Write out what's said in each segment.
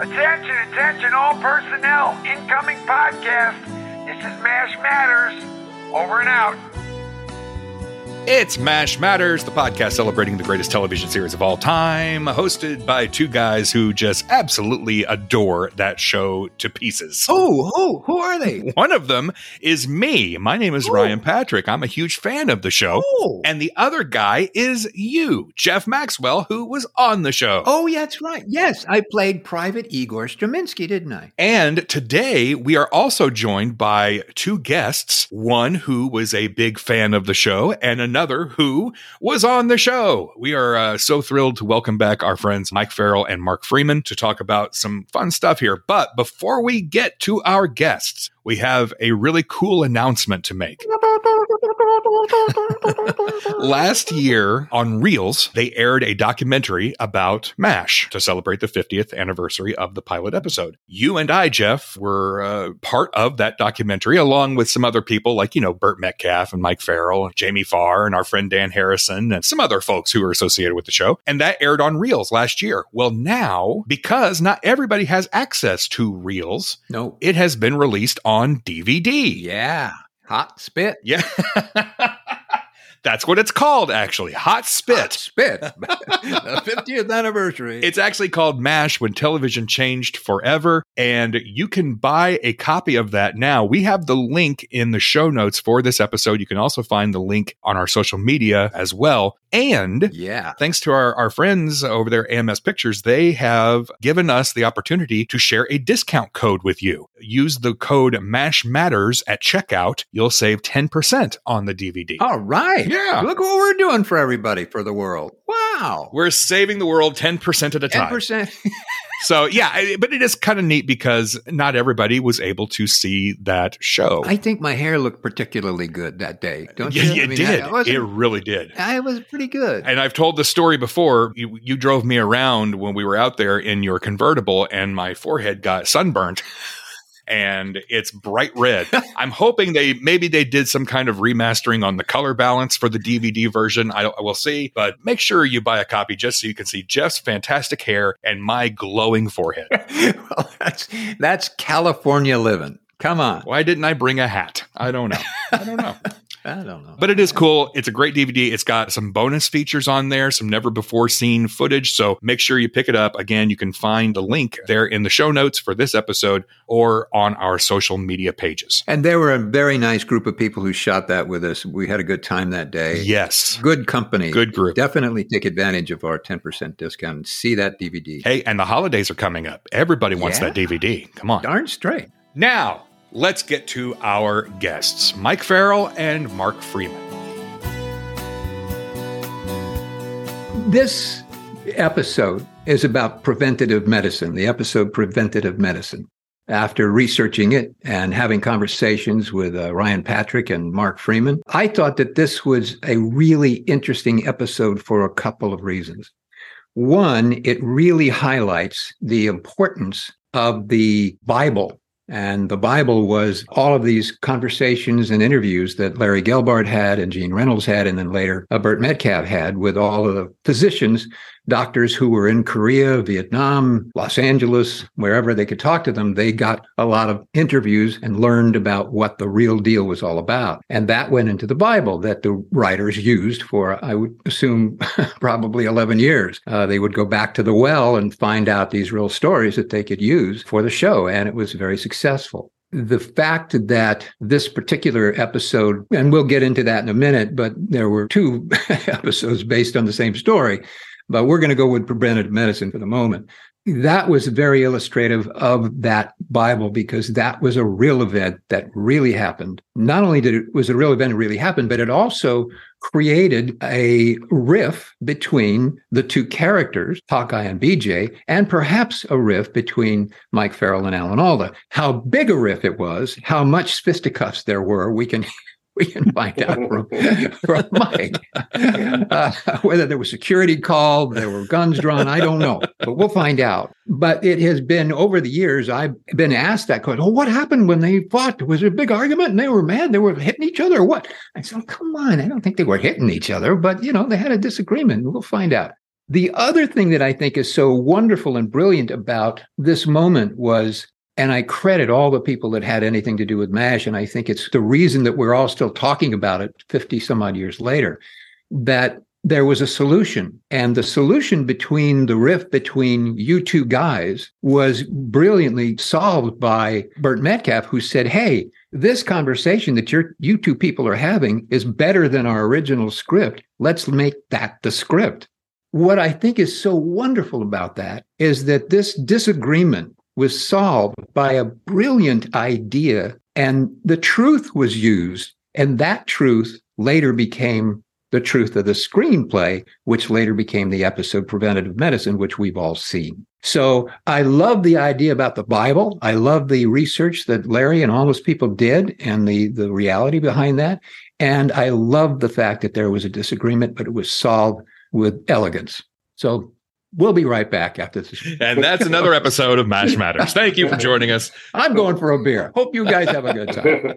Attention, attention, all personnel. Incoming podcast. This is MASH Matters. Over and out. It's MASH Matters, the podcast celebrating the greatest television series of all time, hosted by two guys who just absolutely adore that show to pieces. Oh, oh, who are they? One of them is me. My name is Oh. Ryan Patrick. I'm a huge fan of the show. Oh, And the other guy is you, Jeff Maxwell, who was on the show. oh, yeah, that's right. Yes, I played Private Igor Straminsky, didn't I? And today we are also joined by two guests, one who was a big fan of the show and another who was on the show. We are uh, so thrilled to welcome back our friends Mike Farrell and Marc Freeman to talk about some fun stuff here. But before we get to our guests, we have a really cool announcement to make. Last year on Reelz, they aired a documentary about MASH to celebrate the 50th anniversary of the pilot episode. You and I, Jeff, were uh, part of that documentary, along with some other people like, you know, Burt Metcalfe and Mike Farrell, and Jamie Farr, and our friend Dan Harrison, and some other folks who are associated with the show. And that aired on Reelz last year. Well, now, because not everybody has access to Reelz, No. it has been released on DVD. Yeah, hot spit. Yeah. That's what it's called, actually. Hot Hot Spit. spit. the 50th anniversary. It's actually called MASH When Television Changed Forever. And you can buy a copy of that now. We have the link in the show notes for this episode. You can also find the link on our social media as well. And yeah. thanks to our, our friends over there, AMS Pictures, they have given us the opportunity to share a discount code with you. Use the code MASH Matters at checkout. You'll save 10% on the DVD. All right. Yeah. Look what we're doing for everybody, for the world. Wow. We're saving the world 10% at a time. 10%. So, yeah, but it is kind of neat because not everybody was able to see that show. I think my hair looked particularly good that day. Don't yeah, you? it I mean, did. I, I it really did. I was pretty good. And I've told the story before. You, you drove me around when we were out there in your convertible, and my forehead got sunburnt. And it's bright red. I'm hoping they maybe they did some kind of remastering on the color balance for the DVD version. I, I will see, but make sure you buy a copy just so you can see Jeff's fantastic hair and my glowing forehead. well, that's that's California living. Come on. Why didn't I bring a hat? I don't know. I don't know. I don't know. But it is cool. It's a great DVD. It's got some bonus features on there, some never before seen footage. So make sure you pick it up. Again, you can find the link there in the show notes for this episode or on our social media pages. and there were a very nice group of people who shot that with us. We had a good time that day. Yes. Good company. Good group. Definitely take advantage of our 10% discount and see that DVD. Hey, and the holidays are coming up. Everybody wants Yeah. that DVD. Come on. Darn straight. Now, let's get to our guests Mike Farrell and Marc Freeman. This episode is about preventative medicine, the episode Preventative Medicine. After researching it and having conversations with uh, Ryan Patrick and Marc Freeman, I thought that this was a really interesting episode for a couple of reasons. One, it really highlights the importance of the Bible. And the Bible was all of these conversations and interviews that Larry Gelbart had and Gene Reynolds had, and then later uh, Burt Metcalfe had with all of the physicians, doctors who were in Korea, Vietnam, Los Angeles, wherever they could talk to them. They got a lot of interviews and learned about what the real deal was all about. And that went into the Bible that the writers used for, I would assume, probably 11 years. Uh, they would go back to the well and find out these real stories that they could use for the show. And it was very successful. The fact that this particular episode, and we'll get into that in a minute, but there were two episodes based on the same story, but we're going to go with preventative medicine for the moment. That was very illustrative of that Bible because that was a real event that really happened. Not only did it was a real event that really happened, but it also created a riff between the two characters, Hawkeye and BJ, and perhaps a riff between Mike Farrell and Alan Alda. How big a riff it was, how much fisticuffs there were, we can we can find out from, from Mike. Uh, whether there was security called, there were guns drawn, I don't know, but we'll find out. But it has been over the years, I've been asked that question. Oh, what happened when they fought? Was there a big argument and they were mad? They were hitting each other or what? I said, oh, come on. I don't think they were hitting each other, but you know, they had a disagreement. We'll find out. The other thing that I think is so wonderful and brilliant about this moment was and I credit all the people that had anything to do with MASH. And I think it's the reason that we're all still talking about it 50 some odd years later, that there was a solution. And the solution between the rift between you two guys was brilliantly solved by Burt Metcalfe, who said, Hey, this conversation that you you two people are having is better than our original script. Let's make that the script. What I think is so wonderful about that is that this disagreement was solved by a brilliant idea, and the truth was used. And that truth later became the truth of the screenplay, which later became the episode Preventative Medicine, which we've all seen. So I love the idea about the Bible. I love the research that Larry and all those people did and the, the reality behind that. And I love the fact that there was a disagreement, but it was solved with elegance. So we'll be right back after this. And that's another episode of MASH Matters. Thank you for joining us. I'm going for a beer. Hope you guys have a good time.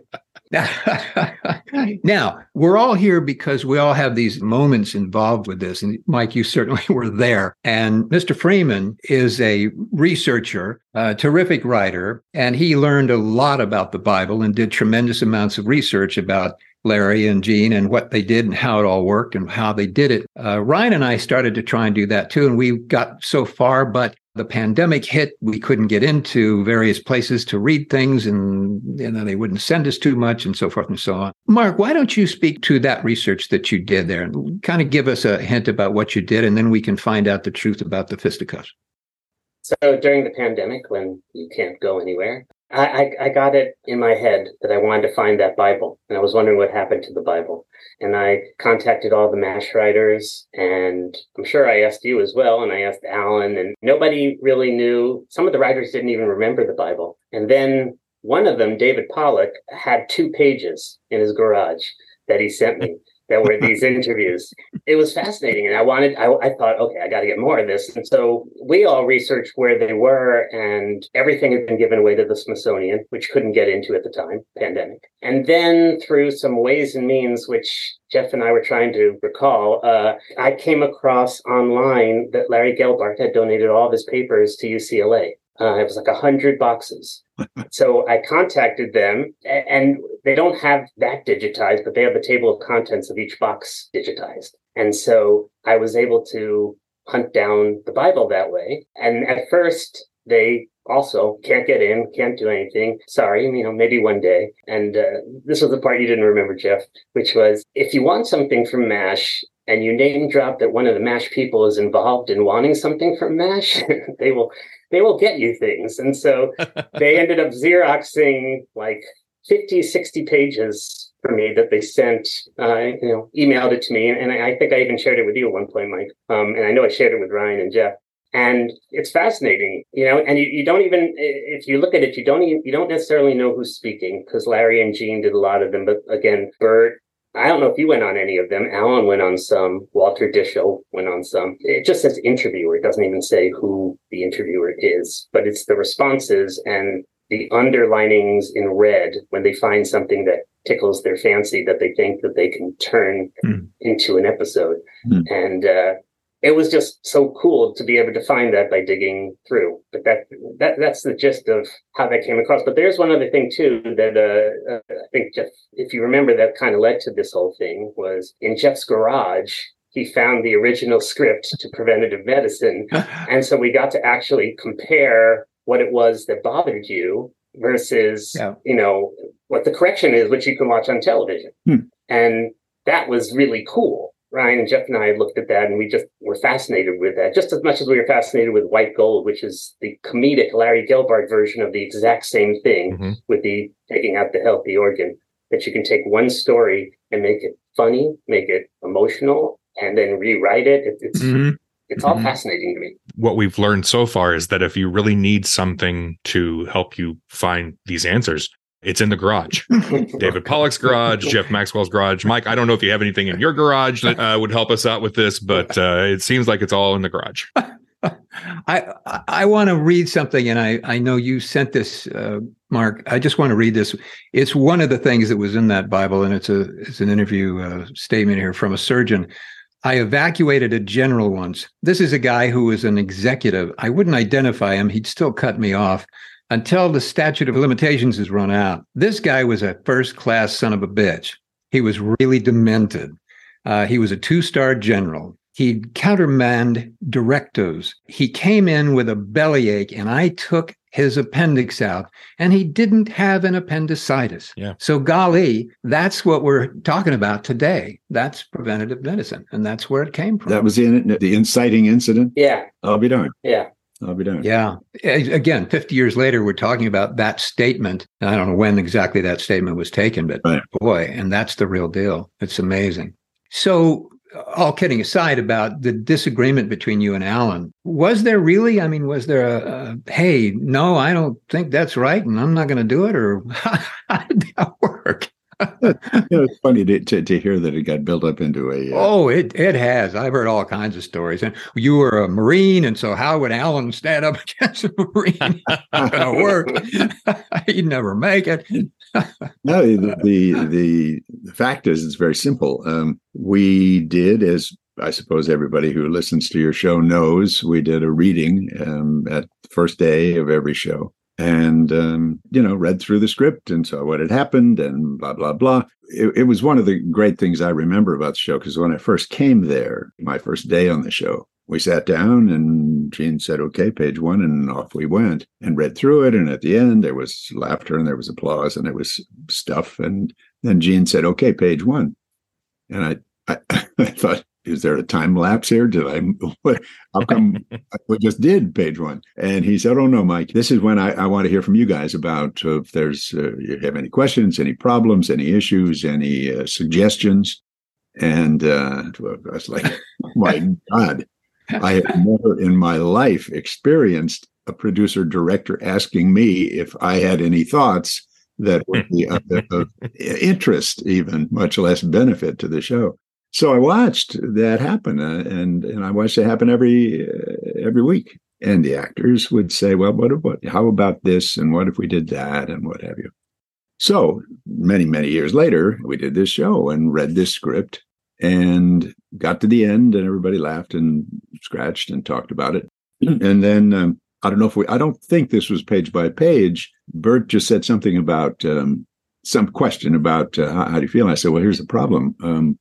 now, we're all here because we all have these moments involved with this. And Mike, you certainly were there. And Mr. Freeman is a researcher, a terrific writer, and he learned a lot about the Bible and did tremendous amounts of research about Larry and Gene and what they did and how it all worked and how they did it. Uh, Ryan and I started to try and do that too. And we got so far, but the pandemic hit, we couldn't get into various places to read things and know they wouldn't send us too much and so forth and so on. Marc, why don't you speak to that research that you did there and kind of give us a hint about what you did and then we can find out the truth about the fisticuffs. So during the pandemic when you can't go anywhere, I, I got it in my head that I wanted to find that Bible, and I was wondering what happened to the Bible. And I contacted all the MASH writers, and I'm sure I asked you as well, and I asked Alan, and nobody really knew. Some of the writers didn't even remember the Bible. And then one of them, David Pollock, had two pages in his garage that he sent me that were these interviews. It was fascinating. And I wanted, I, I thought, okay, I got to get more of this. And so we all researched where they were, and everything had been given away to the Smithsonian, which couldn't get into at the time, pandemic. And then through some ways and means, which Jeff and I were trying to recall, uh, I came across online that Larry Gelbart had donated all of his papers to UCLA. Uh, it was like a hundred boxes. so I contacted them, and they don't have that digitized, but they have the table of contents of each box digitized. And so I was able to hunt down the Bible that way. And at first, they also can't get in, can't do anything. Sorry, you know, maybe one day. And uh, this was the part you didn't remember, Jeff, which was if you want something from MASH and you name drop that one of the MASH people is involved in wanting something from MASH, they will they will get you things. And so they ended up Xeroxing like 50, 60 pages for me that they sent, uh, you know, emailed it to me. And I, think I even shared it with you at one point, Mike. Um, and I know I shared it with Ryan and Jeff. And it's fascinating, you know, and you, you don't even, if you look at it, you don't even, you don't necessarily know who's speaking because Larry and Gene did a lot of them. But again, Burt, I don't know if you went on any of them. Alan went on some. Walter Dishell went on some. It just says interviewer. It doesn't even say who the interviewer is, but it's the responses and the underlinings in red when they find something that tickles their fancy that they think that they can turn mm. into an episode. Mm. And uh, it was just so cool to be able to find that by digging through. But that that that's the gist of how that came across. But there's one other thing too that uh, uh, I think Jeff, if you remember, that kind of led to this whole thing was in Jeff's garage. He found the original script to preventative medicine, and so we got to actually compare what it was that bothered you versus yeah. you know what the correction is, which you can watch on television, hmm. and that was really cool Ryan and Jeff and I looked at that and we just were fascinated with that, just as much as we were fascinated with White Gold, which is the comedic Larry Gelbart version of the exact same thing mm-hmm. with the taking out the healthy organ. That you can take one story and make it funny, make it emotional, and then rewrite it. it it's mm-hmm. it's all mm-hmm. fascinating to me. What we've learned so far is that if you really need something to help you find these answers, it's in the garage. David Pollock's garage, Jeff Maxwell's garage. Mike, I don't know if you have anything in your garage that uh, would help us out with this, but uh, it seems like it's all in the garage. I I want to read something, and I I know you sent this, uh, Marc. I just want to read this. It's one of the things that was in that Bible, and it's a it's an interview uh, statement here from a surgeon. I evacuated a general once. This is a guy who was an executive. I wouldn't identify him, he'd still cut me off until the statute of limitations is run out. This guy was a first class son of a bitch. He was really demented. Uh, he was a two star general. He countermand directives. He came in with a bellyache, and I took his appendix out, and he didn't have an appendicitis. Yeah. So, golly, that's what we're talking about today. That's preventative medicine, and that's where it came from. That was in the inciting incident. Yeah. I'll be darned. Yeah. I'll be darned. Yeah. Again, 50 years later, we're talking about that statement. I don't know when exactly that statement was taken, but right. boy, and that's the real deal. It's amazing. So, all kidding aside about the disagreement between you and Alan, was there really? I mean, was there a, a hey, no, I don't think that's right, and I'm not going to do it, or how did that work? know, it's funny to, to, to, hear that it got built up into a. Uh, oh, it it has. I've heard all kinds of stories. And you were a Marine, and so how would Alan stand up against a Marine? not going to work. He'd never make it. no, the, the, the the fact is, it's very simple. Um, we did, as I suppose everybody who listens to your show knows, we did a reading um, at the first day of every show and um, you know read through the script and saw what had happened and blah blah blah. It, it was one of the great things i remember about the show because when i first came there my first day on the show we sat down and gene said okay page one and off we went and read through it. And at the end there was laughter and there was applause and there was stuff. And then gene said okay page one. And i i, I thought is there a time lapse here? Did I? What, how come we just did page one? And he said, "Oh no, Mike. This is when I, I want to hear from you guys about uh, if there's uh, you have any questions, any problems, any issues, any uh, suggestions." And uh, I was like, oh "My God, I have never in my life experienced a producer director asking me if I had any thoughts." That would be of, of interest, even much less benefit to the show so I watched that happen, uh, and and I watched it happen every uh, every week. And the actors would say, "Well, what what? How about this? And what if we did that? And what have you?" So many many years later, we did this show and read this script and got to the end, and everybody laughed and scratched and talked about it. And then um, I don't know if we, I don't think this was page by page. Burt just said something about um, some question about uh, how, how, do you feel? And I said, "Well, here's the problem." Um,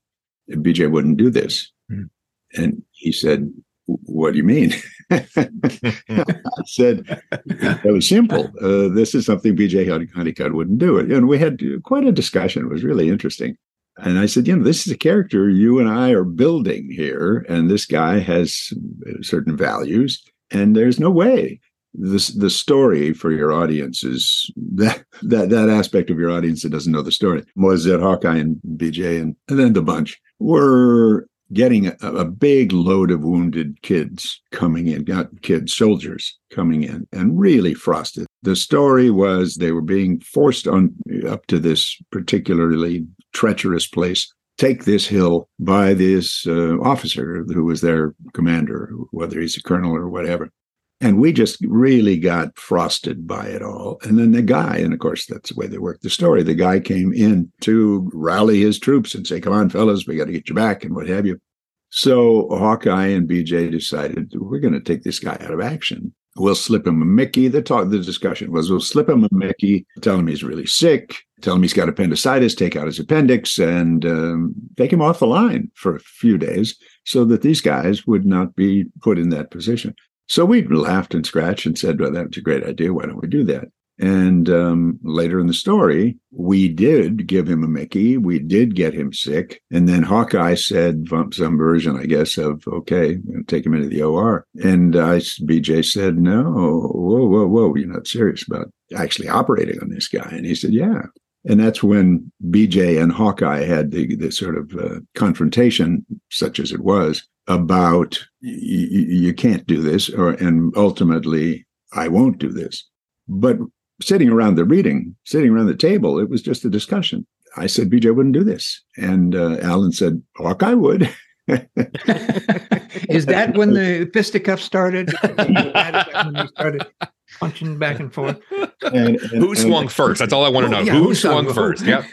BJ wouldn't do this. Mm. And he said, What do you mean? I said, That was simple. Uh, this is something BJ Honeycutt wouldn't do. It. And we had quite a discussion. It was really interesting. And I said, You know, this is a character you and I are building here. And this guy has certain values. And there's no way this the story for your audience is that that that aspect of your audience that doesn't know the story was that Hawkeye and BJ and, and then the bunch were getting a, a, big load of wounded kids coming in, got kids, soldiers coming in, and really frosted. The story was they were being forced on up to this particularly treacherous place. Take this hill by this uh, officer who was their commander, whether he's a colonel or whatever. And we just really got frosted by it all. And then the guy, and of course, that's the way they work the story. The guy came in to rally his troops and say, Come on, fellas, we got to get you back and what have you. So Hawkeye and BJ decided we're going to take this guy out of action. We'll slip him a Mickey. The talk, the discussion was we'll slip him a Mickey, tell him he's really sick, tell him he's got appendicitis, take out his appendix, and um, take him off the line for a few days so that these guys would not be put in that position. So we laughed and scratched and said, well, that's a great idea. Why don't we do that? And um, later in the story, we did give him a Mickey. We did get him sick. And then Hawkeye said some version, I guess, of, okay, take him into the OR. And I, BJ said, no, whoa, whoa, whoa, you're not serious about actually operating on this guy. And he said, yeah. And that's when BJ and Hawkeye had the, the sort of uh, confrontation, such as it was, about you can't do this, or and ultimately I won't do this. But sitting around the reading, sitting around the table, it was just a discussion. I said BJ wouldn't do this, and uh, Alan said Hawkeye would. Is that when the fisticuffs started? started punching back and forth. And, and, who swung and, first? That's all I want to know. Yeah, who, who swung first? Yeah.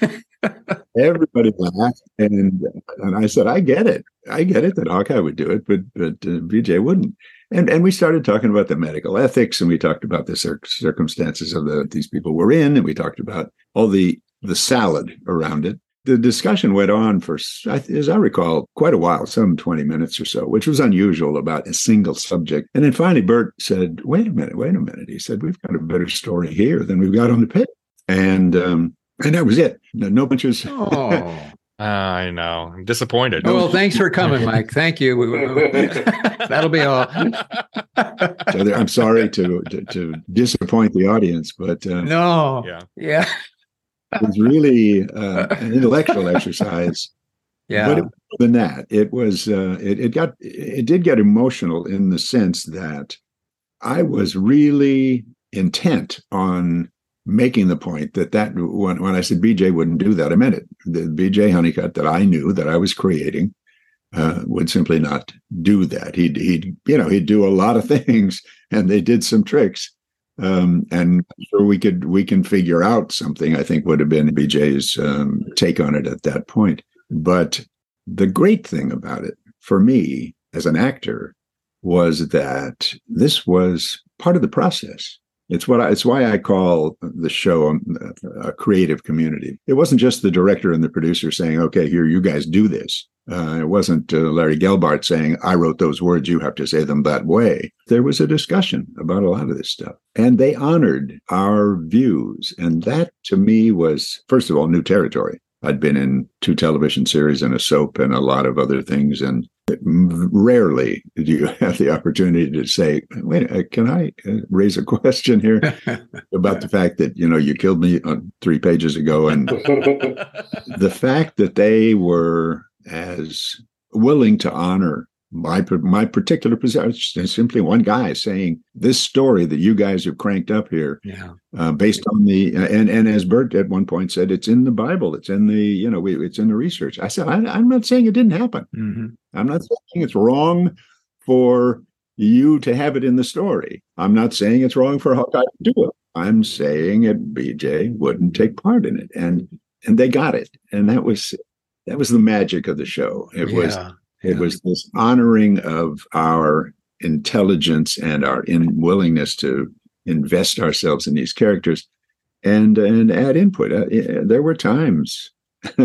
Everybody laughed, and and I said, I get it. I get it that Hawkeye would do it, but but uh, BJ wouldn't. And and we started talking about the medical ethics, and we talked about the cir- circumstances of the these people were in, and we talked about all the the salad around it. The discussion went on for, as I recall, quite a while, some twenty minutes or so, which was unusual about a single subject. And then finally, Burt said, "Wait a minute, wait a minute." He said, "We've got a better story here than we've got on the pit," and um, and that was it. No, no bunches. Oh. I know. I'm disappointed. Oh, well, thanks for coming, Mike. Thank you. That'll be all. So there- I'm sorry to, to to disappoint the audience, but uh, No. Yeah. Yeah. It was really uh, an intellectual exercise. Yeah. But it, more than that, it was uh, it, it got it did get emotional in the sense that I was really intent on making the point that that when, when I said BJ wouldn't do that, I meant it. The BJ Honeycutt that I knew that I was creating uh, would simply not do that. He'd he'd you know he'd do a lot of things, and they did some tricks. Um, and sure we could we can figure out something. I think would have been BJ's um, take on it at that point. But the great thing about it for me as an actor was that this was part of the process. It's what I, it's why I call the show um, a creative community. It wasn't just the director and the producer saying, "Okay, here you guys do this." Uh, it wasn't uh, Larry Gelbart saying, "I wrote those words; you have to say them that way." There was a discussion about a lot of this stuff, and they honored our views, and that to me was, first of all, new territory. I'd been in two television series and a soap and a lot of other things, and rarely do you have the opportunity to say, "Wait, uh, can I uh, raise a question here about the fact that you know you killed me uh, three pages ago?" And the fact that they were as willing to honor my my particular position, is simply one guy saying this story that you guys have cranked up here yeah. uh, based on the and and as Burt at one point said, it's in the Bible, it's in the you know we, it's in the research. I said I, I'm not saying it didn't happen. hmm I'm not saying it's wrong for you to have it in the story. I'm not saying it's wrong for Hawkeye to do it. I'm saying it BJ wouldn't take part in it, and and they got it, and that was that was the magic of the show. It was Yeah. It Yeah. was this honoring of our intelligence and our in willingness to invest ourselves in these characters and and add input. Uh, there were times.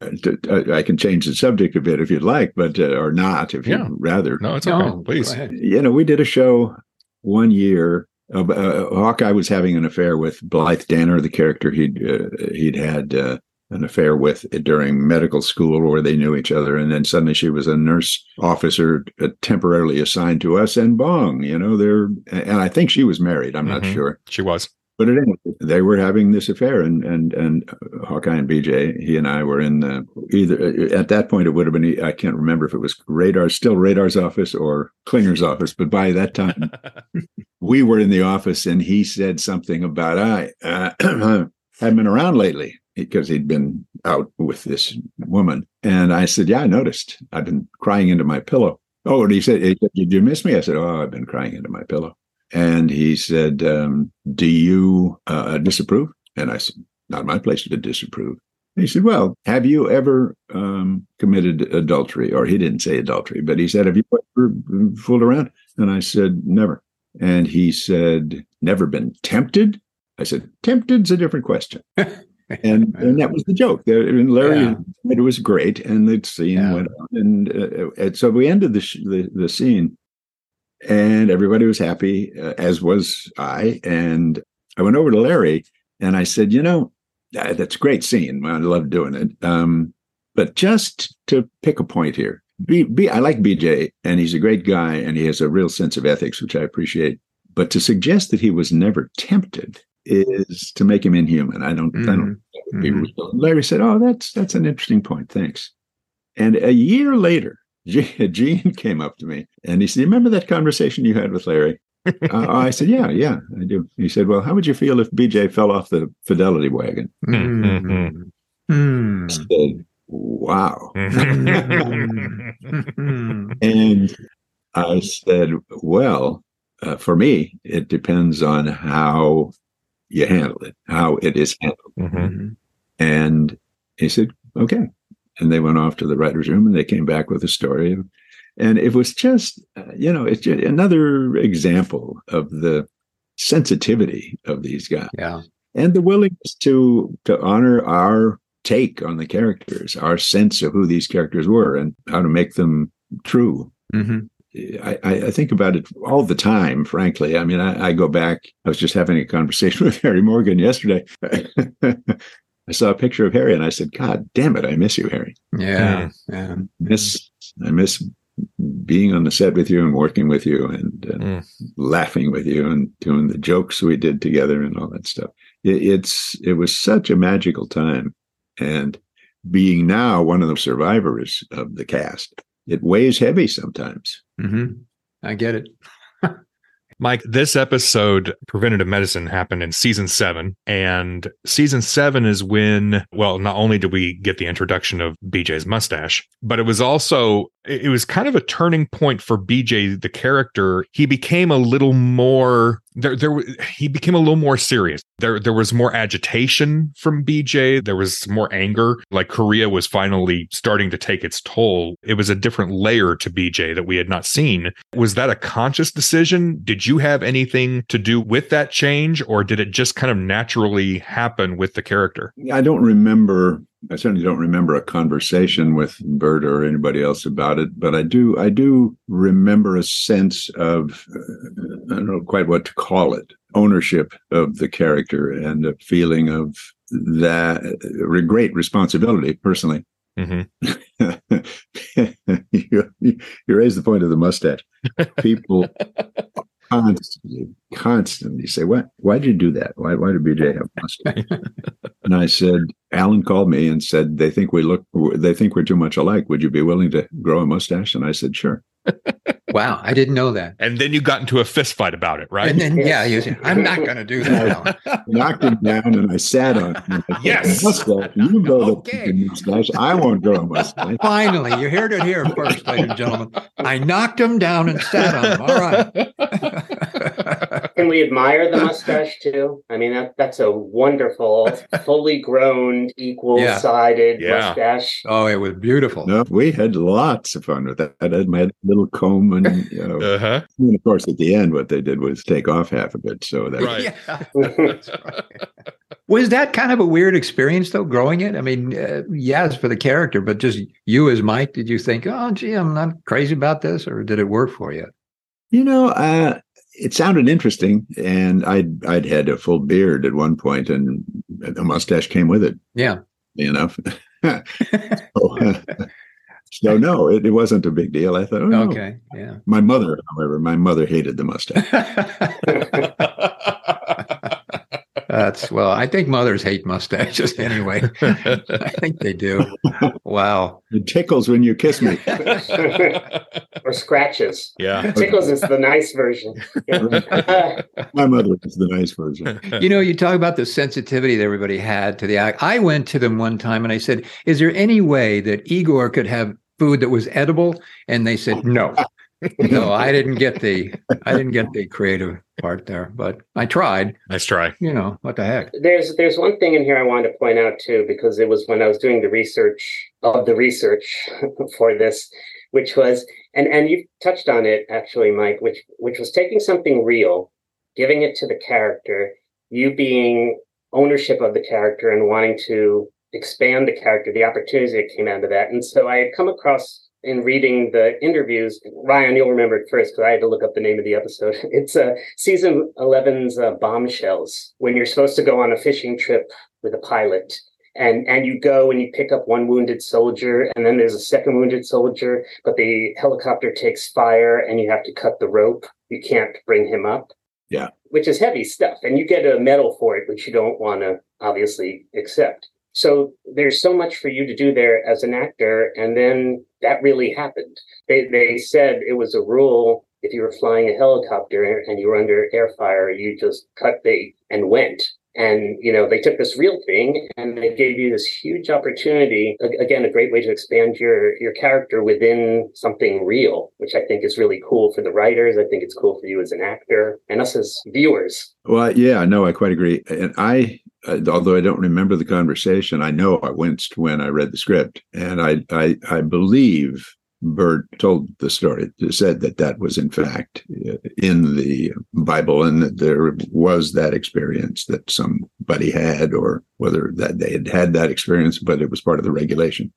I I can change the subject a bit if you'd like, but uh, or not if Yeah. you'd rather. no, it's No, okay. go Please. ahead. You know, we did a show one year. Uh, uh, Hawkeye was having an affair with Blythe Danner, the character he'd uh, he'd had uh, an affair with during medical school, where they knew each other, and then suddenly she was a nurse officer uh, temporarily assigned to us. And bong, you know, they're and I think she was married. I'm not Mhm. sure. She was. But at any they were having this affair, and and and uh, Hawkeye and BJ, he and I were in the, either uh, at that point it would have been I can't remember if it was Radar, still Radar's office or Klinger's office, but by that time we were in the office, and he said something about I uh, hadn't been around lately because he'd been out with this woman, and I said, yeah, I noticed. I've been crying into my pillow. Oh, and he said, did you miss me? I said, oh, I've been crying into my pillow. And he said, um, Do you uh, disapprove? And I said, Not my place to disapprove. And he said, Well, have you ever um, committed adultery? Or he didn't say adultery, but he said, Have you ever fooled around? And I said, Never. And he said, Never been tempted? I said, Tempted's a different question. and and that was the joke. And Larry Yeah. it was great, and the scene Yeah. went on, and, uh, and so we ended the, sh- the the scene, and everybody was happy, uh, as was I. And I went over to Larry, and I said, you know, that, that's a great scene. I love doing it. Um, but just to pick a point here, B, B, I like BJ, and he's a great guy, and he has a real sense of ethics, which I appreciate. But to suggest that he was never tempted is to make him inhuman. I don't. I don't be Mhm. Larry said, "Oh, that's that's an interesting point. Thanks." And a year later, Gene, came up to me and he said, "You "Remember that conversation you had with Larry?" uh, I said, "Yeah, yeah, I do." He said, "Well, how would you feel if BJ fell off the fidelity wagon?" Mhm. Hmm. I said, "Wow." Hmm. And I said, "Well, uh, for me, it depends on how you handle it, how it is handled." Mhm. Mhm. And he said, "Okay." and they went off to the writer's room and they came back with a story. And it was just, uh, you know, it's just another example of the sensitivity of these guys. Yeah. And the willingness to to honor our take on the characters, our sense of who these characters were and how to make them true. Mm-hmm. I, I, think about it all the time, frankly. I mean, I, I, go back. I was just having a conversation with Harry Morgan yesterday. I saw a picture of Harry and I said, God damn it, I miss you, Harry. Yeah. yeah. miss I miss being on the set with you and working with you and, and mm. laughing with you and doing the jokes we did together and all that stuff. It, it's it was such a magical time. And being now one of the survivors of the cast, it weighs heavy sometimes. Mm-hmm. I get it. Mike, this episode, Preventative Medicine, happened in season seven. And season seven is when, well, not only did we get the introduction of BJ's mustache, but it was also, it was kind of a turning point for BJ, the character. He became a little more there there he became a little more serious. There there was more agitation from BJ. There was more anger. Like Korea was finally starting to take its toll. It was a different layer to BJ that we had not seen. Was that a conscious decision? Did you have anything to do with that change or did it just kind of naturally happen with the character? I don't remember I certainly don't remember a conversation with Burt or anybody else about it, but I do I do remember a sense of uh, I don't know quite what to call it ownership of the character and a feeling of that uh, great responsibility personally. Mm-hmm. you, you raise the point of the mustache. People constantly, constantly say, "What? Why did you do that? Why? Why did BJ have mustache?" and I said, "Alan called me and said they think we look, they think we're too much alike. Would you be willing to grow a mustache?" And I said, "Sure." Wow, I didn't know that. And then you got into a fist fight about it, right? And then, yeah, you said, I'm not going to do that. I knocked him down and I sat on him. Said, yes. Mustache, you grow okay. the mustache. I won't grow a mustache. Finally, you heard it here first, ladies and gentlemen. I knocked him down and sat on him. All right. Can we admire the mustache too? I mean, that, that's a wonderful, fully grown, equal-sided yeah. yeah. mustache. Oh, it was beautiful. No, we had lots of fun with that. I had my little comb and you know, uh-huh. and of course at the end what they did was take off half of it so that right. right. was that kind of a weird experience though growing it i mean uh, yes for the character but just you as mike did you think oh gee i'm not crazy about this or did it work for you you know uh, it sounded interesting and i'd i'd had a full beard at one point and a mustache came with it yeah enough. so, so no, it, it wasn't a big deal. I thought, oh, okay, no. yeah. My mother, however, my mother hated the mustache. That's well, I think mothers hate mustaches anyway. I think they do. Wow. It tickles when you kiss me. or scratches. Yeah. Tickles is the nice version. My mother is the nice version. You know, you talk about the sensitivity that everybody had to the act. I went to them one time and I said, Is there any way that Igor could have food that was edible? And they said, No no, I didn't get the I didn't get the creative part there, but I tried. Nice try. You know what the heck? There's there's one thing in here I wanted to point out too because it was when I was doing the research of the research for this, which was and and you touched on it actually, Mike, which which was taking something real, giving it to the character, you being ownership of the character and wanting to expand the character, the opportunities that came out of that, and so I had come across in reading the interviews, Ryan, you'll remember it first because I had to look up the name of the episode. It's uh, season 11's uh, Bombshells, when you're supposed to go on a fishing trip with a pilot. And, and you go and you pick up one wounded soldier, and then there's a second wounded soldier, but the helicopter takes fire and you have to cut the rope. You can't bring him up. Yeah. Which is heavy stuff. And you get a medal for it, which you don't want to obviously accept. So there's so much for you to do there as an actor. And then that really happened. They, they said it was a rule if you were flying a helicopter and you were under air fire, you just cut bait and went. And, you know, they took this real thing and they gave you this huge opportunity. Again, a great way to expand your, your character within something real, which I think is really cool for the writers. I think it's cool for you as an actor and us as viewers. Well, yeah, no, I quite agree. And I, although I don't remember the conversation, I know I winced when I read the script, and I I, I believe Burt told the story, said that that was in fact uh, in the Bible, and that there was that experience that somebody had, or whether that they had had that experience, but it was part of the regulation.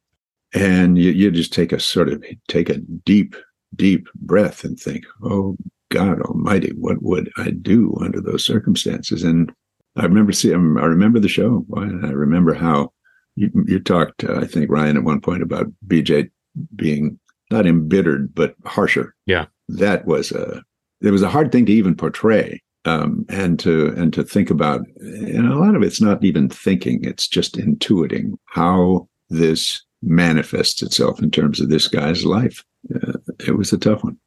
And you, you just take a sort of take a deep, deep breath and think, "Oh God Almighty, what would I do under those circumstances?" And I remember seeing, I remember the show, I remember how you, you talked, uh, I think Ryan at one point about BJ being not embittered but harsher. Yeah, that was a it was a hard thing to even portray. Um, and to and to think about, and a lot of it's not even thinking; it's just intuiting how this manifests itself in terms of this guy's life. Uh, it was a tough one,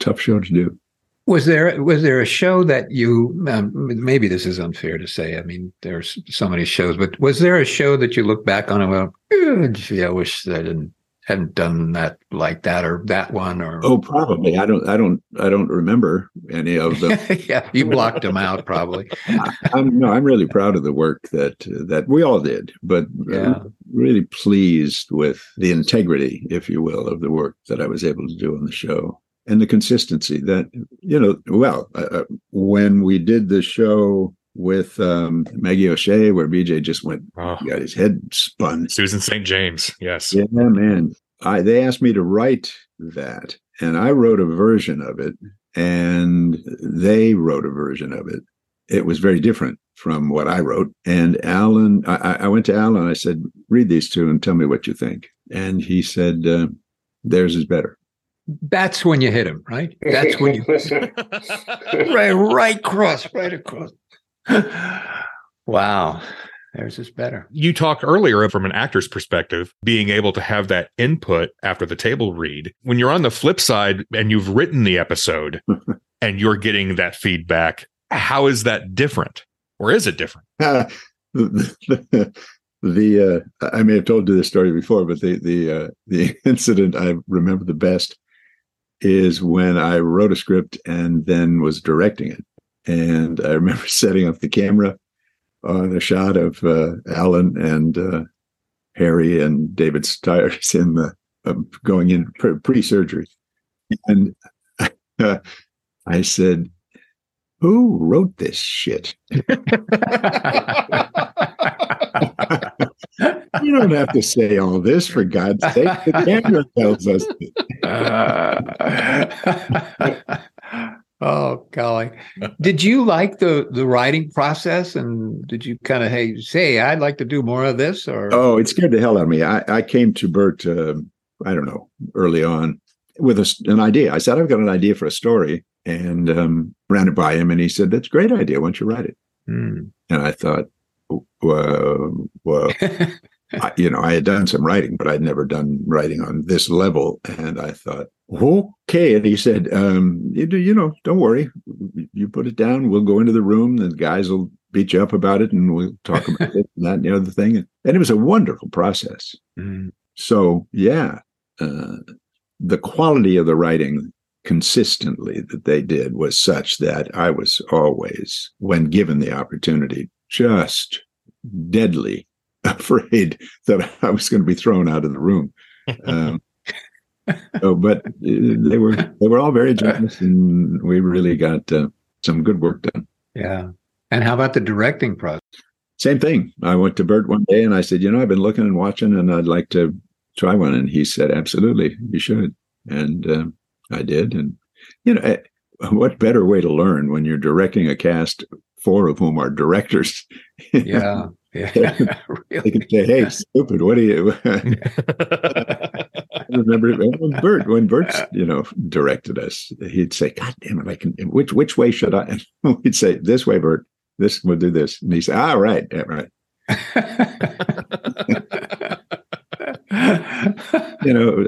tough show to do. Was there was there a show that you um, maybe this is unfair to say? I mean, there's so many shows, but was there a show that you look back on and went, "Gee, I wish I didn't hadn't done that like that or that one or oh probably i don't i don't i don't remember any of them yeah you blocked them out probably I, am no i'm really proud of the work that that we all did but yeah. really pleased with the integrity if you will of the work that i was able to do on the show and the consistency that you know well uh, uh when we did the show with um, Maggie O'Shea, where BJ just went, oh. got his head spun. Susan St. James, yes. Yeah, man. I they asked me to write that, and I wrote a version of it, and they wrote a version of it. It was very different from what I wrote. And Alan, I, I went to Alan. I said, "Read these two and tell me what you think." And he said, uh, "Theirs is better." That's when you hit him, right? That's when you right, right across, right across. wow. There's this better. You talked earlier from an actor's perspective, being able to have that input after the table read. When you're on the flip side and you've written the episode and you're getting that feedback, how is that different? Or is it different? Uh, the, the uh, I may have told you this story before, but the the uh, the incident I remember the best is when I wrote a script and then was directing it. And I remember setting up the camera on a shot of uh, Alan and uh, Harry and David Stiers in the uh, going in pre surgery. And uh, I said, Who wrote this shit? you don't have to say all this for God's sake. The camera tells us. Oh golly! did you like the the writing process, and did you kind of hey say I'd like to do more of this? Or oh, it scared the hell out of me. I I came to Burt, uh, I don't know, early on with a, an idea. I said I've got an idea for a story, and um, ran it by him, and he said that's a great idea. Why don't you write it? Mm. And I thought, well, well I, you know, I had done some writing, but I'd never done writing on this level, and I thought okay. And he said, um, you, you know, don't worry. You put it down. We'll go into the room. The guys will beat you up about it and we'll talk about it and that and the other thing. And, and it was a wonderful process. Mm. So, yeah, uh, the quality of the writing consistently that they did was such that I was always, when given the opportunity, just deadly afraid that I was going to be thrown out of the room. Um, so, but uh, they were they were all very generous, and we really got uh, some good work done. Yeah. And how about the directing process? Same thing. I went to Burt one day and I said, you know, I've been looking and watching, and I'd like to try one. And he said, absolutely, you should. And uh, I did. And you know, eh, what better way to learn when you're directing a cast, four of whom are directors? Yeah. Yeah, really. They can say, "Hey, stupid! What are you?" I remember when Burt, when Burt, you know, directed us, he'd say, "God damn it! I can. Which which way should I?" And we'd say, "This way, Burt. This we'll do this." And he said, "Ah, right, yeah, right." you know,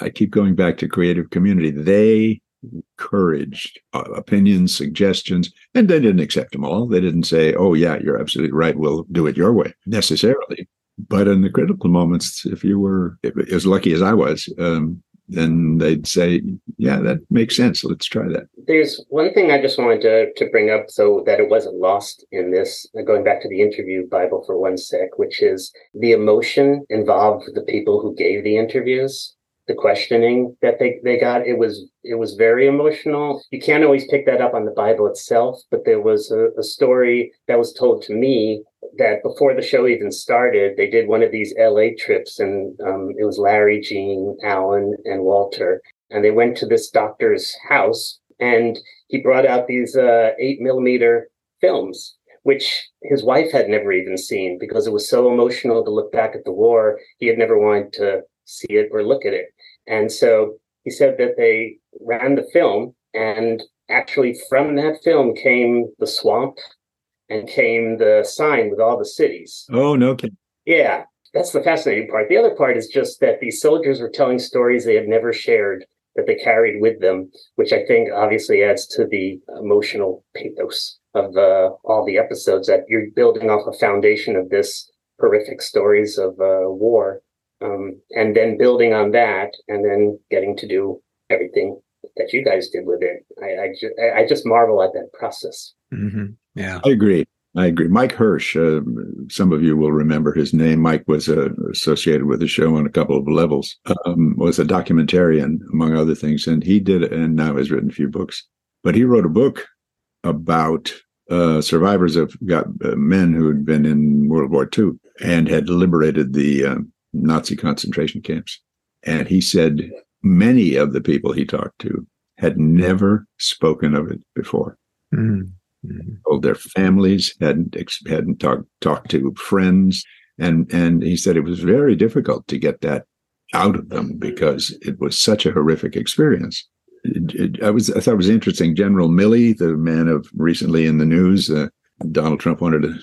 I, keep going back to creative community. They encouraged uh, opinions, suggestions, and they didn't accept them all. They didn't say, "Oh yeah, you're absolutely right. We'll do it your way," necessarily. But in the critical moments, if you were as lucky as I was, um, then they'd say, "Yeah, that makes sense. Let's try that." there's one thing I just wanted to, to bring up so that it wasn't lost in this, uh, going back to the interview Bible for one sec, which is the emotion involved with the people who gave the interviews the questioning that they, they got it was it was very emotional. You can't always pick that up on the bible itself but there was a, a, story that was told to me that before the show even started they did one of these la trips and um, it was larry Gene alan and walter. And they went to this doctor's house and he brought out these uh, eight millimeter films which his wife had never even seen because it was so emotional to look back at the war. He had never wanted to see it or look at it and so he said that they ran the film, and actually from that film came the swamp and came the sign with all the cities. Oh, no kidding. Yeah, that's the fascinating part. The other part is just that these soldiers were telling stories they had never shared that they carried with them, which I think obviously adds to the emotional pathos of uh, all the episodes that you're building off a foundation of this horrific stories of uh, war um, and then building on that and then getting to do everything that you guys did with it. I, I, ju- I just marvel at that process. Mm-hmm. Yeah, I agree. I agree. Mike Hirsch, uh, some of you will remember his name. Mike was uh, associated with the show on a couple of levels, um, was a documentarian, among other things. And he did, and now has written a few books, but he wrote a book about uh, survivors of got uh, men who had been in World War II and had liberated the um, Nazi concentration camps. And he said many of the people he talked to had never spoken of it before. Mm-hmm. Told their families hadn't hadn't talked talked to friends, and and he said it was very difficult to get that out of them because it was such a horrific experience. It, it, I was I thought it was interesting. General Milley, the man of recently in the news, uh, Donald Trump wanted to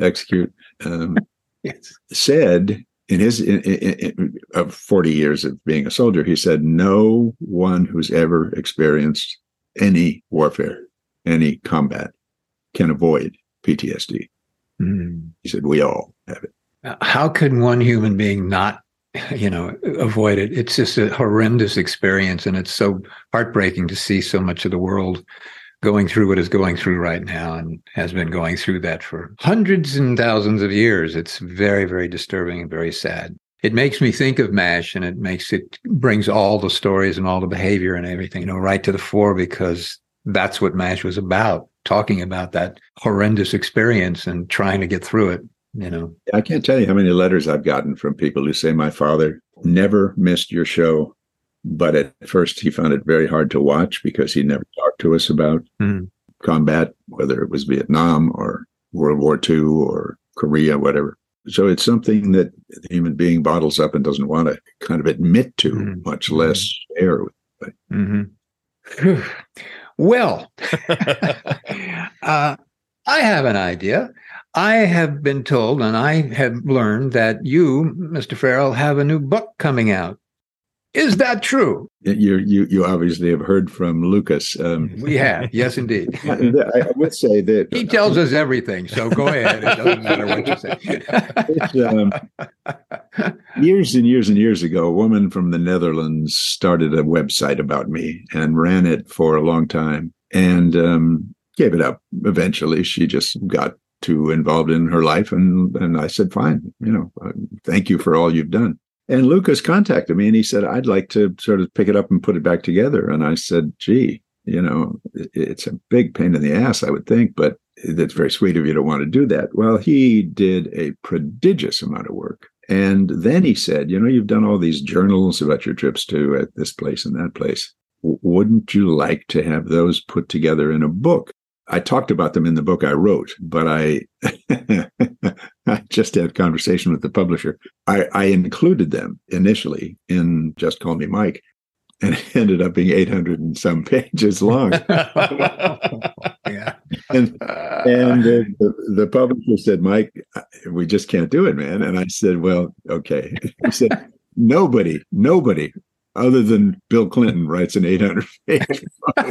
execute, um, yes. said in his in, in, of 40 years of being a soldier he said no one who's ever experienced any warfare any combat can avoid ptsd mm. he said we all have it. How can one human being not you know avoid it? It's just a horrendous experience and it's so heartbreaking to see so much of the world going through what is going through right now and has been going through that for hundreds and thousands of years. It's very, very disturbing and very sad. It makes me think of MASH and it makes it brings all the stories and all the behavior and everything, you know, right to the fore because that's what MASH was about, talking about that horrendous experience and trying to get through it, you know. I can't tell you how many letters I've gotten from people who say my father never missed your show but at first he found it very hard to watch because he never talked to us about mm. combat, whether it was Vietnam or World War II or Korea, whatever. So it's something that the human being bottles up and doesn't want to kind of admit to, mm. much less share with. Mm-hmm. well, uh, I have an idea. I have been told and I have learned that you, Mr. Farrell, have a new book coming out. Is that true? You you you obviously have heard from Lucas. Um, we have, yes, indeed. I would say that he tells us everything. So go ahead. It doesn't matter what you say. um, years and years and years ago, a woman from the Netherlands started a website about me and ran it for a long time, and um, gave it up. Eventually, she just got too involved in her life, and and I said, "Fine, you know, uh, thank you for all you've done." And Lucas contacted me and he said, I'd like to sort of pick it up and put it back together. And I said, gee, you know, it's a big pain in the ass, I would think, but that's very sweet of you to want to do that. Well, he did a prodigious amount of work. And then he said, you know, you've done all these journals about your trips to at this place and that place. Wouldn't you like to have those put together in a book? I talked about them in the book I wrote, but I, I just had a conversation with the publisher. I, I, included them initially in Just Call Me Mike, and it ended up being 800 and some pages long. yeah. And, and uh, the, the publisher said, Mike, we just can't do it, man. And I said, well, okay. He said, nobody, nobody other than Bill Clinton writes an 800 page book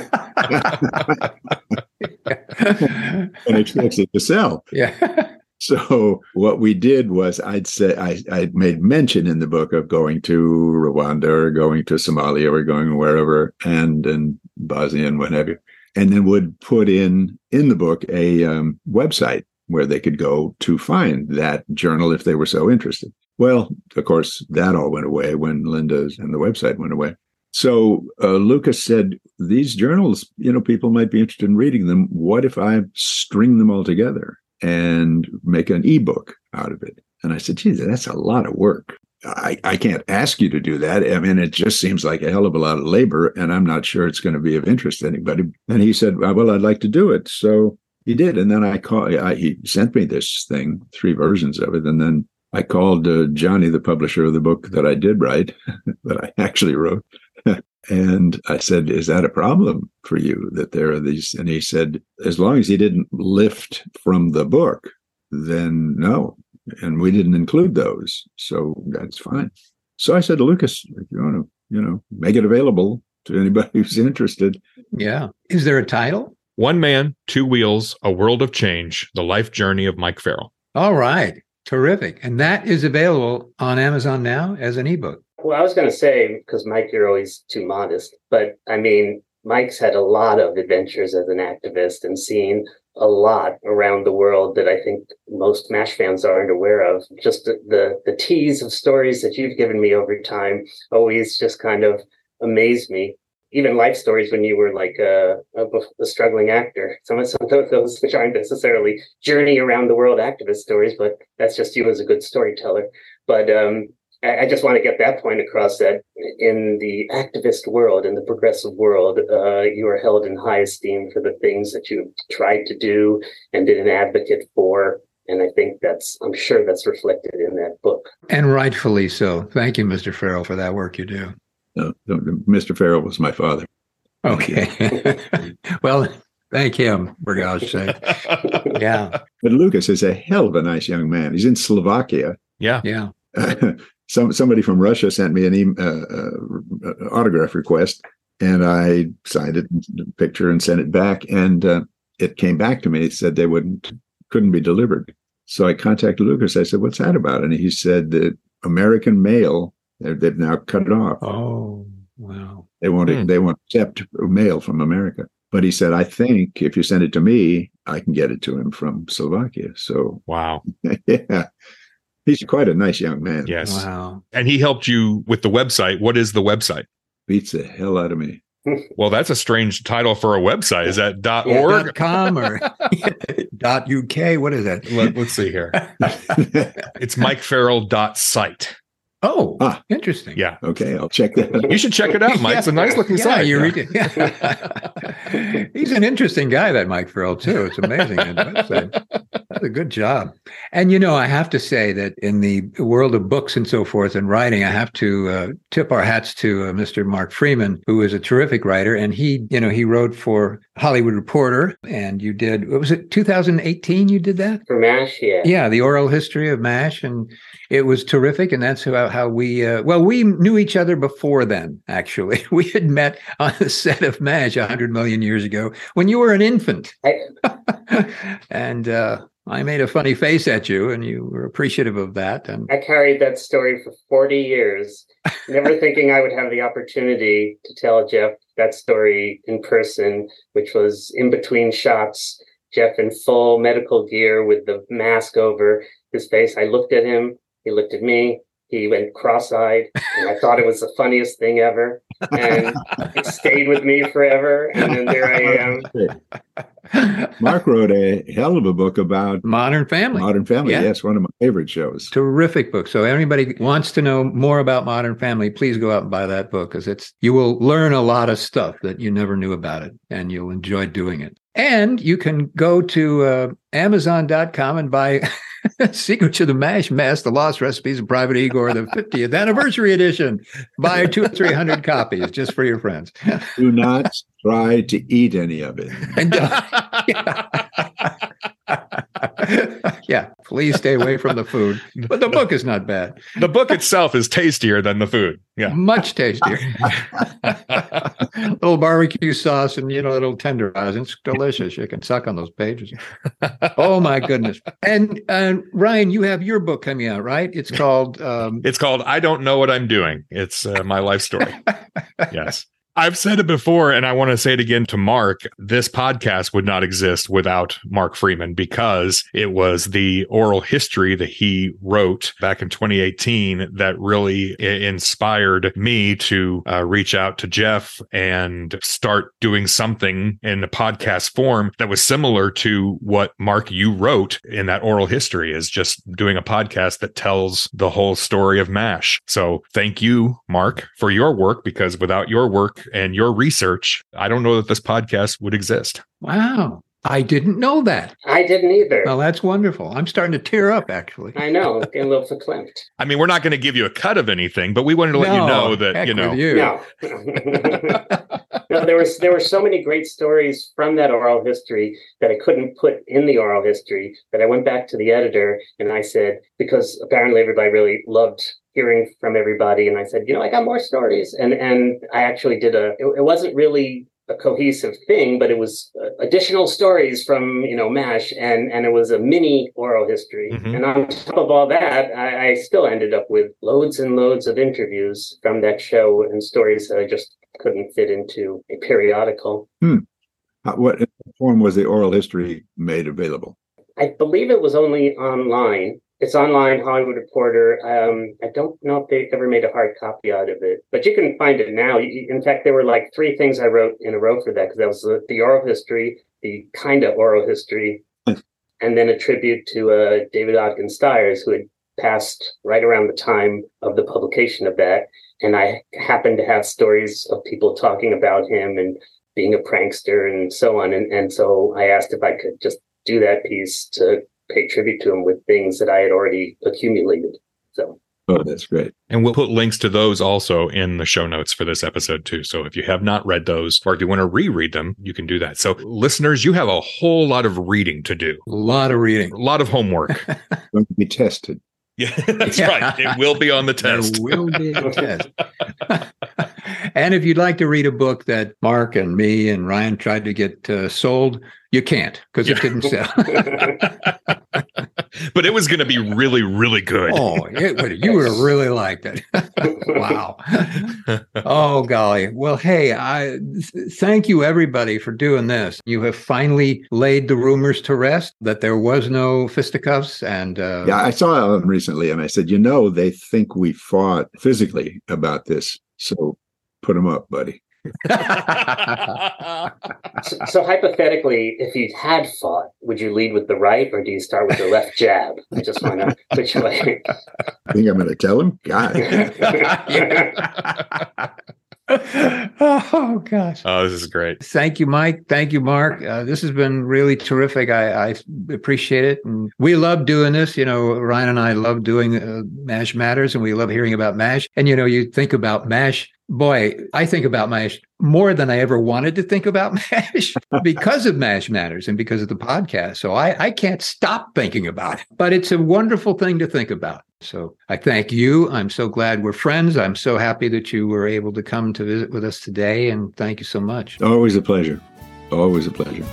and expects it to sell. Yeah. So what we did was I'd say I, I made mention in the book of going to Rwanda or going to Somalia or going wherever and and Bosnia and what have you. and then would put in in the book a um, website where they could go to find that journal if they were so interested. Well, of course, that all went away when Linda's and the website went away. So uh, Lucas said, These journals, you know, people might be interested in reading them. What if I string them all together and make an ebook out of it? And I said, geez, that's a lot of work. I, I can't ask you to do that. I mean, it just seems like a hell of a lot of labor, and I'm not sure it's going to be of interest to anybody. And he said, Well, I'd like to do it. So he did. And then I called, I, he sent me this thing, three versions of it. And then I called uh, Johnny, the publisher of the book that I did write, that I actually wrote. And I said, Is that a problem for you that there are these? And he said, As long as he didn't lift from the book, then no. And we didn't include those. So that's fine. So I said to Lucas, if you want to, you know, make it available to anybody who's interested. Yeah. Is there a title? One Man, Two Wheels, A World of Change, The Life Journey of Mike Farrell. All right. Terrific. And that is available on Amazon now as an ebook. Well, I was going to say, because Mike, you're always too modest, but I mean, Mike's had a lot of adventures as an activist and seen a lot around the world that I think most MASH fans aren't aware of. Just the, the, the tease of stories that you've given me over time always just kind of amaze me. Even life stories when you were like a, a, a struggling actor. Some of, some of those which aren't necessarily journey around the world activist stories, but that's just you as a good storyteller. But um, I just want to get that point across that in the activist world, in the progressive world, uh, you are held in high esteem for the things that you tried to do and been an advocate for. And I think that's, I'm sure that's reflected in that book. And rightfully so. Thank you, Mr. Farrell, for that work you do. No, no, Mr. Farrell was my father. Okay. well, thank him, for God's sake. Yeah. But Lucas is a hell of a nice young man. He's in Slovakia. Yeah. Yeah. some somebody from Russia sent me an e- uh, uh, autograph request, and I signed it, picture, and sent it back. And uh, it came back to me. It said they wouldn't, couldn't be delivered. So I contacted Lucas. I said, "What's that about?" And he said that American mail they've now cut it off. Oh, wow! They won't. Hmm. They won't accept mail from America. But he said, "I think if you send it to me, I can get it to him from Slovakia." So wow, yeah. He's quite a nice young man. Yes. Wow. And he helped you with the website. What is the website? Beats the hell out of me. Well, that's a strange title for a website. Is that dot Yeah, org? dot com or dot uk? What is that? Let, us see here. It's MikeFarrell dot site. Oh, Ah. interesting. Yeah. Okay, I'll check that out. You should check it out, Mike. It's a nice looking yeah, site. You Yeah. read it. Yeah. He's an interesting guy, that Mike Farrell, too. It's amazing. that website. That's a good job. And, you know, I have to say that in the world of books and so forth and writing, I have to uh, tip our hats to uh, Mr. Marc Freeman, who is a terrific writer. And he, you know, he wrote for Hollywood Reporter. And you did, what was it, 2018 you did that? For MASH, yeah. Yeah, the oral history of MASH. And it was terrific. And that's how, how we, uh, well, we knew each other before then, actually. We had met on the set of MASH 100 million years ago when you were an infant. I, and uh, I made a funny face at you, and you were appreciative of that. And I carried that story for 40 years, never thinking I would have the opportunity to tell Jeff that story in person, which was in between shots. Jeff in full medical gear with the mask over his face. I looked at him, he looked at me, he went cross eyed, and I thought it was the funniest thing ever. And it stayed with me forever. And then there I am. Marc wrote a hell of a book about Modern Family. Modern Family. Yeah. Yes, one of my favorite shows. Terrific book. So anybody wants to know more about Modern Family, please go out and buy that book because it's you will learn a lot of stuff that you never knew about it, and you'll enjoy doing it. And you can go to uh, Amazon.com and buy Secret to the Mash Mess, The Lost Recipes of Private Igor, the 50th anniversary edition. Buy two or three hundred copies just for your friends. Do not try to eat any of it. And yeah, please stay away from the food. But the book is not bad. the book itself is tastier than the food. Yeah. Much tastier. little barbecue sauce and you know, little tenderizing. It's delicious. You can suck on those pages. Oh my goodness. And uh, Ryan, you have your book coming out, right? It's called um, It's called I Don't Know What I'm Doing. It's uh, my life story. yes. I've said it before, and I want to say it again to Marc. This podcast would not exist without Marc Freeman because it was the oral history that he wrote back in 2018 that really inspired me to uh, reach out to Jeff and start doing something in a podcast form that was similar to what Marc you wrote in that oral history is just doing a podcast that tells the whole story of MASH. So thank you, Marc, for your work because without your work and your research, I don't know that this podcast would exist. Wow. I didn't know that. I didn't either. Well, that's wonderful. I'm starting to tear up, actually. I know, getting a little verklempt. I mean, we're not going to give you a cut of anything, but we wanted to let you know that, heck you know, with you. No. no, there was there were so many great stories from that oral history that I couldn't put in the oral history that I went back to the editor and I said, because apparently everybody really loved hearing from everybody, and I said, you know, I got more stories. And and I actually did a it, it wasn't really a cohesive thing, but it was uh, additional stories from you know Mash, and and it was a mini oral history. Mhm. And on top of all that, I, I still ended up with loads and loads of interviews from that show and stories that I just couldn't fit into a periodical. Uh, What form was the oral history made available? I believe it was only online. It's online, Hollywood Reporter. Um, I don't know if they ever made a hard copy out of it, but you can find it now. In fact, there were like three things I wrote in a row for that because that was the, the oral history, the kind of oral history, and then a tribute to uh, David Ogden Stiers, who had passed right around the time of the publication of that. And I happened to have stories of people talking about him and being a prankster and so on. And, and so I asked if I could just do that piece to pay tribute to him with things that I had already accumulated. So Oh, that's great. And we'll put links to those also in the show notes for this episode too. So if you have not read those or if you want to reread them, you can do that. So listeners, you have a whole lot of reading to do. A lot of reading. A lot of homework. Going to be tested. yeah, that's Yeah. right. It will be on the test. There will be a test. And if you'd like to read a book that Marc and me and Ryan tried to get uh, sold, you can't because it Yeah. didn't sell. but it was going to be really, really good. oh, it you would have really liked it. wow. Oh golly. Well, hey, I th- thank you everybody for doing this. You have finally laid the rumors to rest that there was no fisticuffs and uh, Yeah, I saw them recently and I said, you know, they think we fought physically about this. So put them up, buddy. So, so hypothetically, if you had fought, would you lead with the right or do you start with the left jab? I just want to which way. I think I'm going to tell him. God. oh gosh. oh, this is great. Thank you, Mike. Thank you, Marc. Uh, this has been really terrific. I, I appreciate it. And we love doing this. You know, Ryan and I love doing uh, MASH Matters and we love hearing about MASH. And, you know, you think about MASH. Boy, I think about MASH more than I ever wanted to think about MASH because of MASH Matters and because of the podcast. So I, I can't stop thinking about it, but it's a wonderful thing to think about. So I thank you. I'm so glad we're friends. I'm so happy that you were able to come to visit with us today. And thank you so much. Always a pleasure. Always a pleasure.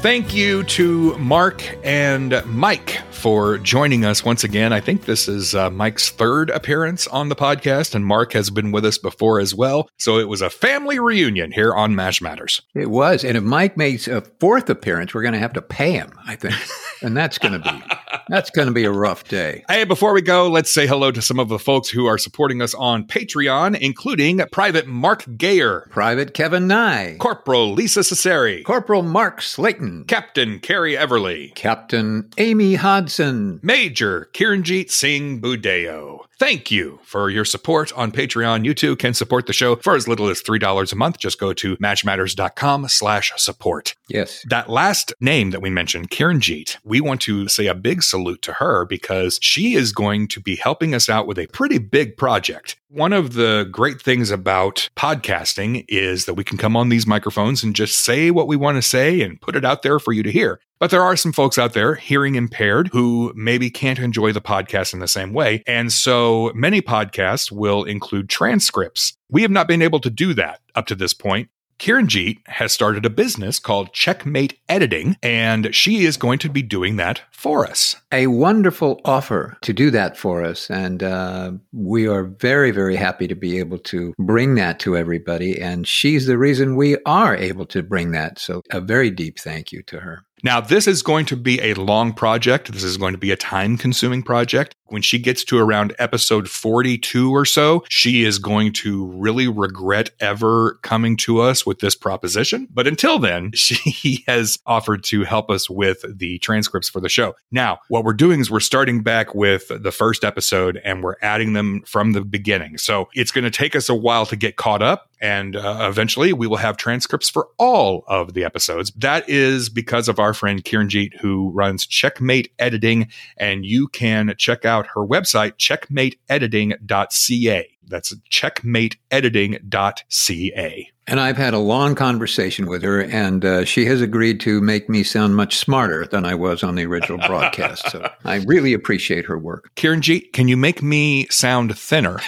Thank you to Marc and Mike for joining us once again. I think this is uh, Mike's third appearance on the podcast, and Marc has been with us before as well. So it was a family reunion here on MASH Matters. It was. And if Mike makes a fourth appearance, we're going to have to pay him, I think. And that's going to be that's going to be a rough day. Hey, before we go, let's say hello to some of the folks who are supporting us on Patreon, including Private Mark Gayer, Private Kevin Nye, Corporal Lisa Cesari, Corporal Mark Slayton, Captain Carrie Everly, Captain Amy Hodson, Major Kiranjit Singh Budeo. Thank you for your support on Patreon. You too can support the show for as little as $3 a month. Just go to mashmatters.com slash support. Yes. That last name that we mentioned, Kiranjit, we want to say a big salute to her because she is going to be helping us out with a pretty big project. One of the great things about podcasting is that we can come on these microphones and just say what we want to say and put it out there for you to hear. But there are some folks out there hearing impaired who maybe can't enjoy the podcast in the same way. And so many podcasts will include transcripts. We have not been able to do that up to this point. Kiranjeet has started a business called Checkmate Editing, and she is going to be doing that for us. A wonderful offer to do that for us. And uh, we are very, very happy to be able to bring that to everybody. And she's the reason we are able to bring that. So, a very deep thank you to her. Now, this is going to be a long project. This is going to be a time consuming project. When she gets to around episode 42 or so, she is going to really regret ever coming to us with this proposition. But until then, she has offered to help us with the transcripts for the show. Now, what we're doing is we're starting back with the first episode and we're adding them from the beginning. So it's going to take us a while to get caught up. And uh, eventually we will have transcripts for all of the episodes. That is because of our friend Kiranjeet, who runs Checkmate Editing. And you can check out her website, checkmateediting.ca. That's checkmateediting.ca. And I've had a long conversation with her, and uh, she has agreed to make me sound much smarter than I was on the original broadcast. So I really appreciate her work. Kiranjeet, can you make me sound thinner?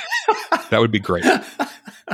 that would be great.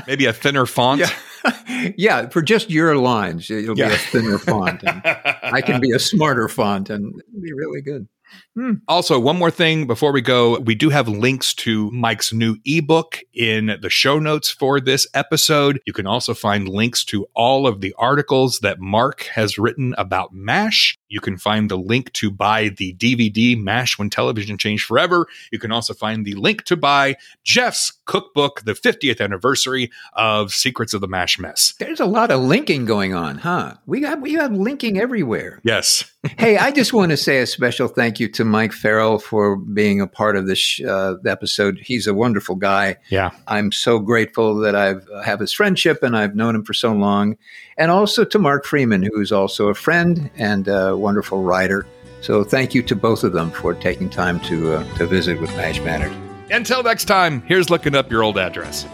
Maybe a thinner font. Yeah. yeah, for just your lines, it'll yeah. be a thinner font. And I can be a smarter font, and it'll be really good. Hmm. Also, one more thing before we go, we do have links to Mike's new ebook in the show notes for this episode. You can also find links to all of the articles that Marc has written about MASH. You can find the link to buy the DVD MASH When Television Changed Forever. You can also find the link to buy Jeff's cookbook, the 50th anniversary of Secrets of the MASH Mess. There's a lot of linking going on, huh? We got we got linking everywhere. Yes. hey, I just want to say a special thank you to Mike Farrell for being a part of this uh, episode. He's a wonderful guy. Yeah. I'm so grateful that I've uh, have his friendship and I've known him for so long. And also to Marc Freeman, who is also a friend and a wonderful writer. So thank you to both of them for taking time to uh, to visit with Mash Matters. Until next time, here's looking up your old address.